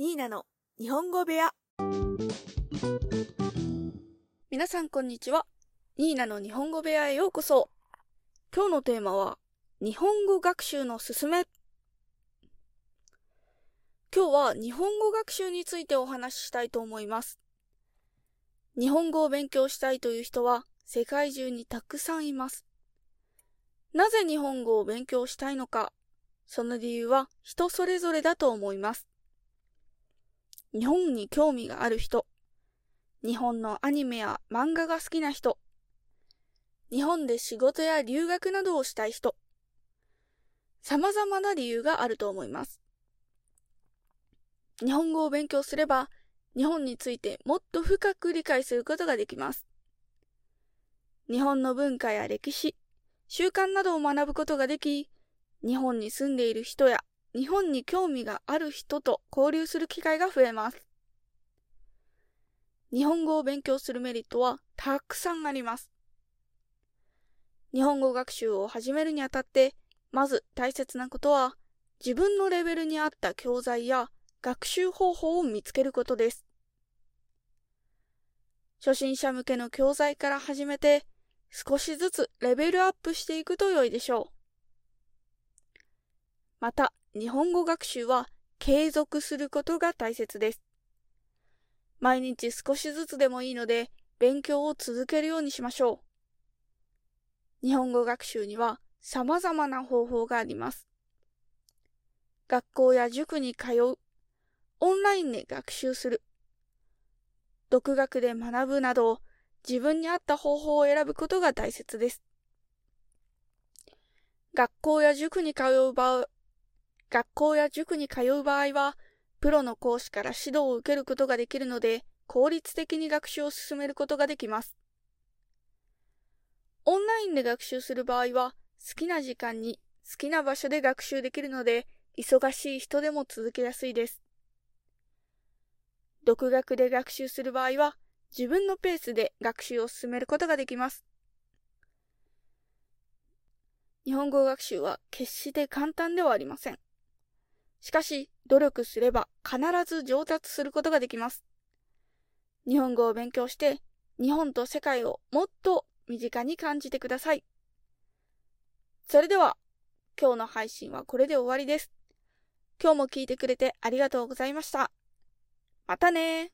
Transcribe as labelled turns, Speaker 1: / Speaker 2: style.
Speaker 1: ニーナの日本語部屋
Speaker 2: 皆さんこんにちは。ニーナの日本語部屋へようこそ。今日のテーマは、日本語学習のすすめ。今日は日本語学習についてお話ししたいと思います。日本語を勉強したいという人は世界中にたくさんいます。なぜ日本語を勉強したいのか、その理由は人それぞれだと思います。日本に興味がある人、日本のアニメや漫画が好きな人、日本で仕事や留学などをしたい人、様々な理由があると思います。日本語を勉強すれば、日本についてもっと深く理解することができます。日本の文化や歴史、習慣などを学ぶことができ、日本に住んでいる人や日本に興味がある人と交流する機会が増えます。日本語を勉強するメリットはたくさんあります。日本語学習を始めるにあたって、まず大切なことは、自分のレベルに合った教材や学習方法を見つけることです。初心者向けの教材から始めて、少しずつレベルアップしていくと良いでしょう。また、日本語学習は継続することが大切です。毎日少しずつでもいいので勉強を続けるようにしましょう。日本語学習には様々な方法があります。学校や塾に通う、オンラインで学習する、独学で学ぶなど自分に合った方法を選ぶことが大切です。学校や塾に通う場合学校や塾に通う場合は、プロの講師から指導を受けることができるので、効率的に学習を進めることができます。オンラインで学習する場合は、好きな時間に好きな場所で学習できるので、忙しい人でも続けやすいです。独学で学習する場合は、自分のペースで学習を進めることができます。日本語学習は決して簡単ではありません。しかし、努力すれば必ず上達することができます。日本語を勉強して、日本と世界をもっと身近に感じてください。それでは、今日の配信はこれで終わりです。今日も聞いてくれてありがとうございました。またね